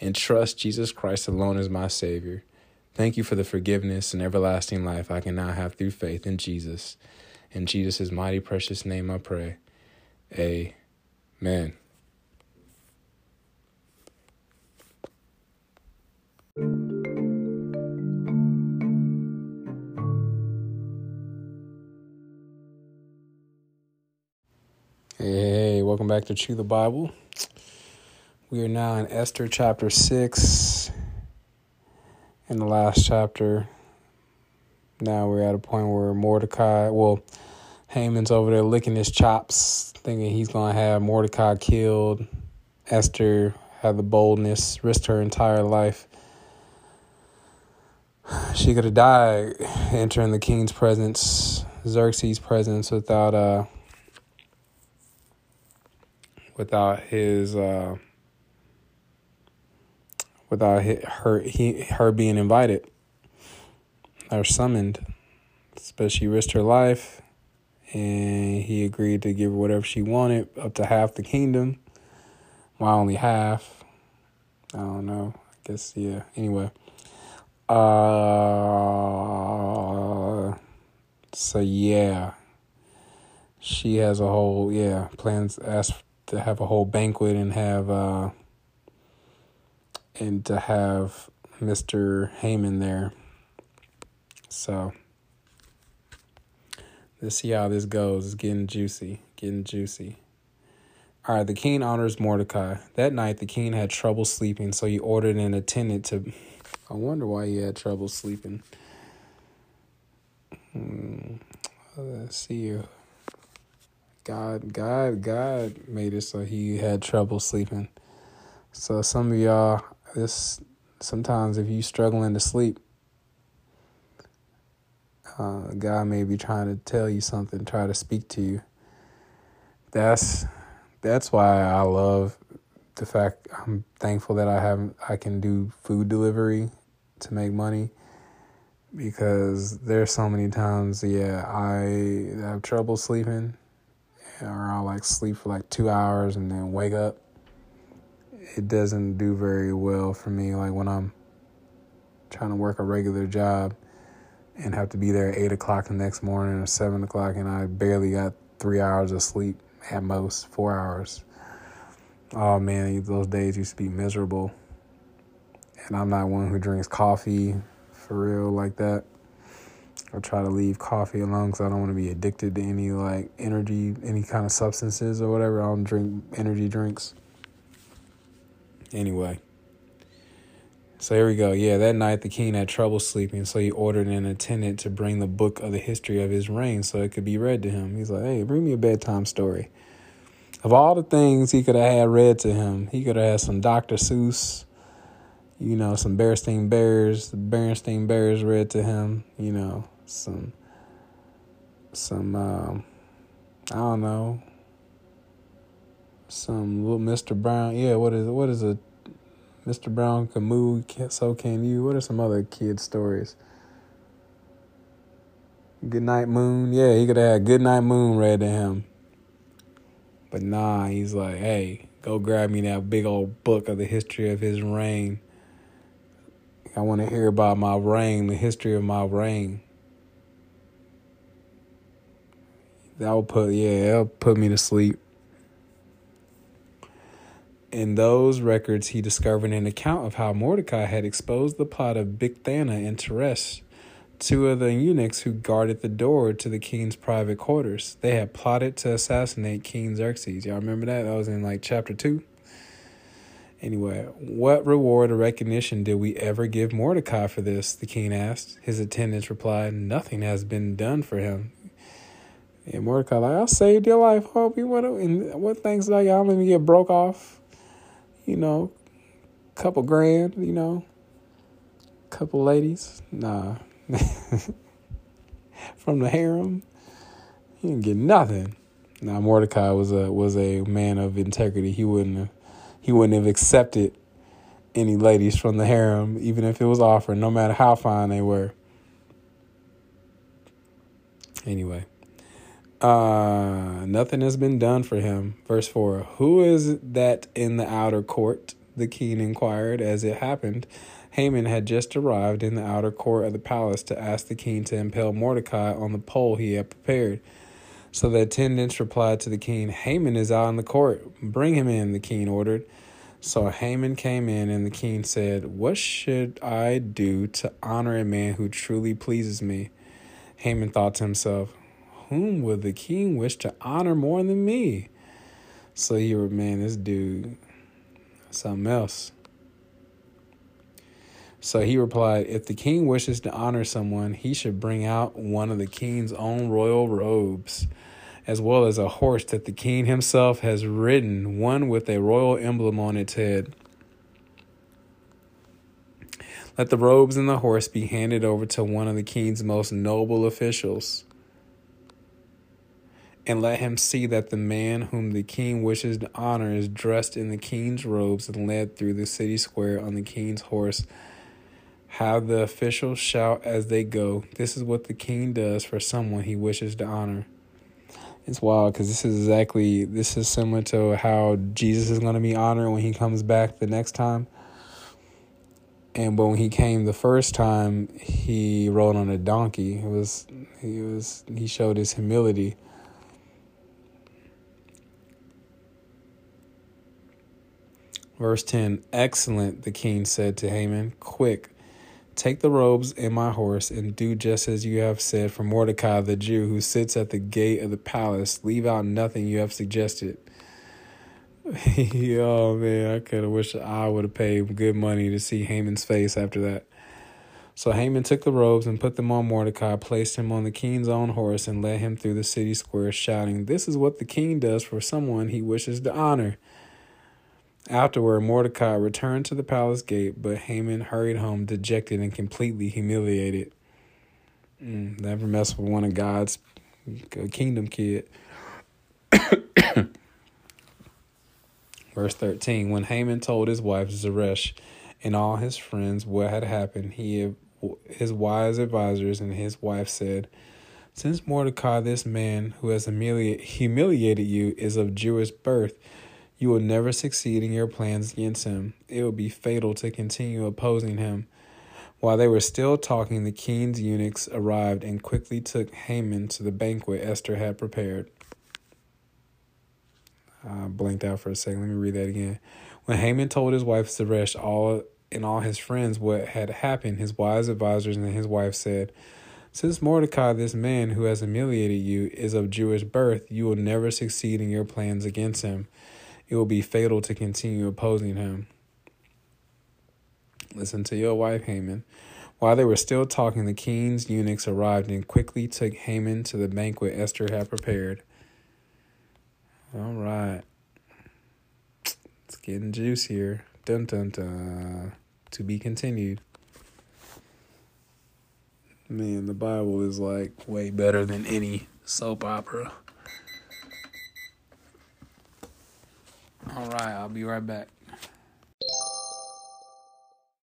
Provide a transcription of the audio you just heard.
and trust Jesus Christ alone as my Savior. Thank you for the forgiveness and everlasting life I can now have through faith in Jesus. In Jesus' mighty precious name I pray. Amen. Hey, welcome back to Chew the Bible. We are now in Esther chapter 6. In the last chapter, now we're at a point where Mordecai, well, Haman's over there licking his chops, thinking he's going to have Mordecai killed. Esther had the boldness, risked her entire life. She could have died entering the king's presence, Xerxes' presence, without uh, without his uh, without her he, her being invited or summoned. But she risked her life, and he agreed to give her whatever she wanted, up to half the kingdom. Why only half? I don't know. I guess yeah. Anyway, uh, so yeah, she has a whole yeah plans asked to have a whole banquet and have uh and to have Mr. Haman there. So let's see how this goes. It's getting juicy, getting juicy. All right, the king honors Mordecai. That night, the king had trouble sleeping, so he ordered an attendant to. I wonder why he had trouble sleeping. Hmm. Let's see. You. God, God, God made it so he had trouble sleeping. So some of y'all this sometimes if you struggling to sleep, uh, God may be trying to tell you something, try to speak to you. That's that's why I love the fact I'm thankful that I have I can do food delivery to make money because there's so many times yeah I have trouble sleeping or I'll like sleep for like two hours and then wake up it doesn't do very well for me. Like when I'm trying to work a regular job and have to be there at eight o'clock the next morning or seven o'clock, and I barely got three hours of sleep at most, four hours. Oh man, those days used to be miserable. And I'm not one who drinks coffee for real like that. I try to leave coffee alone because I don't want to be addicted to any like energy, any kind of substances or whatever. I don't drink energy drinks. Anyway. So here we go. Yeah, that night the king had trouble sleeping, so he ordered an attendant to bring the book of the history of his reign so it could be read to him. He's like, hey, bring me a bedtime story. Of all the things he could have had read to him, he could have had some Dr. Seuss, you know, some Berenstain Bears, the Berenstain Bears read to him, you know, some, some, um, I don't know, some little Mr. Brown. Yeah, what is what is a Mr. Brown can move, so can you. What are some other kid stories? Good night moon. Yeah, he could have had good night moon read to him. But nah, he's like, hey, go grab me that big old book of the history of his reign. I want to hear about my reign, the history of my reign. That will put yeah, that'll put me to sleep. In those records, he discovered an account of how Mordecai had exposed the plot of Bigthana and Teresh, two of the eunuchs who guarded the door to the king's private quarters. They had plotted to assassinate King Xerxes. Y'all remember that? That was in like chapter 2. Anyway, what reward or recognition did we ever give Mordecai for this? The king asked. His attendants replied, Nothing has been done for him. And Mordecai, like, I saved your life. Hope you want to, and what things like y'all let me get broke off? You know, couple grand, you know, couple ladies. Nah. From the harem. He didn't get nothing. Now Mordecai was a was a man of integrity. He wouldn't have, he wouldn't have accepted any ladies from the harem, even if it was offered, no matter how fine they were. Anyway. Uh, nothing has been done for him. Verse 4 Who is that in the outer court? The king inquired. As it happened, Haman had just arrived in the outer court of the palace to ask the king to impale Mordecai on the pole he had prepared. So the attendants replied to the king, Haman is out in the court. Bring him in, the king ordered. So Haman came in, and the king said, What should I do to honor a man who truly pleases me? Haman thought to himself, whom would the king wish to honor more than me? So he were, man, this dude, something else. So he replied, If the king wishes to honor someone, he should bring out one of the king's own royal robes, as well as a horse that the king himself has ridden, one with a royal emblem on its head. Let the robes and the horse be handed over to one of the king's most noble officials and let him see that the man whom the king wishes to honor is dressed in the king's robes and led through the city square on the king's horse. Have the officials shout as they go. This is what the king does for someone he wishes to honor. It's wild because this is exactly this is similar to how Jesus is going to be honored when he comes back the next time. And but when he came the first time, he rode on a donkey. It was he was he showed his humility Verse 10 Excellent, the king said to Haman. Quick, take the robes and my horse, and do just as you have said for Mordecai the Jew, who sits at the gate of the palace. Leave out nothing you have suggested. oh man, I could have wished I would have paid good money to see Haman's face after that. So Haman took the robes and put them on Mordecai, placed him on the king's own horse, and led him through the city square, shouting, This is what the king does for someone he wishes to honor. Afterward, Mordecai returned to the palace gate, but Haman hurried home dejected and completely humiliated. Mm, never mess with one of God's kingdom kid. Verse 13 When Haman told his wife Zeresh and all his friends what had happened, he his wise advisors and his wife said, Since Mordecai, this man who has humiliated you, is of Jewish birth, you will never succeed in your plans against him. It will be fatal to continue opposing him. While they were still talking, the king's eunuchs arrived and quickly took Haman to the banquet Esther had prepared. I blinked out for a second. Let me read that again. When Haman told his wife Zeresh all and all his friends what had happened, his wise advisors and his wife said, Since Mordecai, this man who has humiliated you, is of Jewish birth, you will never succeed in your plans against him it will be fatal to continue opposing him. Listen to your wife, Haman. While they were still talking, the king's eunuchs arrived and quickly took Haman to the banquet Esther had prepared. All right. It's getting juicier. Dun dun dun. To be continued. Man, the Bible is like way better than any soap opera. All right, I'll be right back.